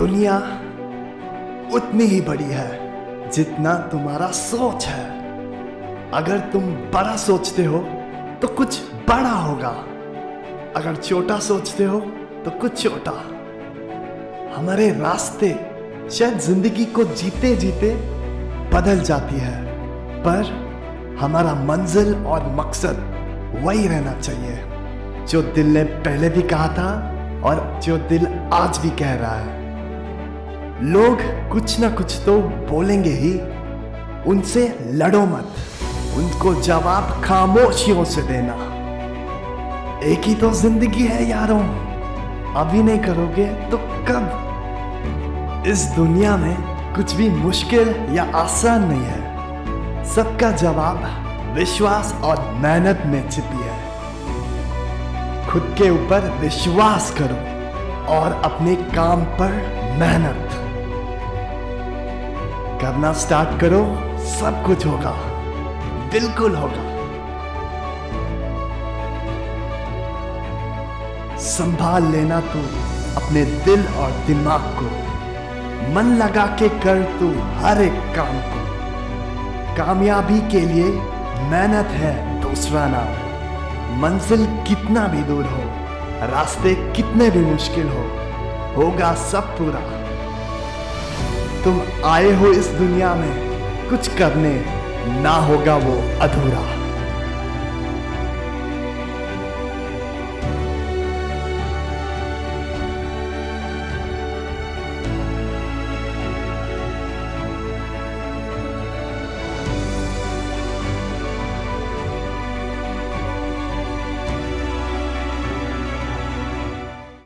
दुनिया उतनी ही बड़ी है जितना तुम्हारा सोच है। अगर तुम बड़ा सोचते हो तो कुछ बड़ा होगा। अगर छोटा सोचते हो तो कुछ छोटा। हमारे रास्ते शायद ज़िंदगी को जीते जीते बदल जाती है, पर हमारा मंजिल और मकसद वही रहना चाहिए। जो दिल ने पहले भी कहा था और जो दिल आज भी कह रहा है। लोग कुछ ना कुछ तो बोलेंगे ही। उनसे लड़ो मत। उनको जवाब खामोशियों से देना। एक ही तो ज़िंदगी है यारों। अभी नहीं करोगे तो कब? इस दुनिया में कुछ भी मुश्किल या आसान नहीं है। सबका जवाब विश्वास और मेहनत में छिपी है। खुद के ऊपर विश्वास करो और अपने काम पर मेहनत करना स्टार्ट करो, सब कुछ होगा। बिल्कुल होगा। संभाल लेना तू अपने दिल और दिमाग को। मन लगा के कर तू हर एक काम को। कामयाबी के लिए मेहनत है दूसरा नाम। मंजिल कितना भी दूर हो, रास्ते कितने भी मुश्किल हो, होगा सब पूरा। तुम आए हो इस दुनिया में कुछ करने ना होगा वो अधूरा।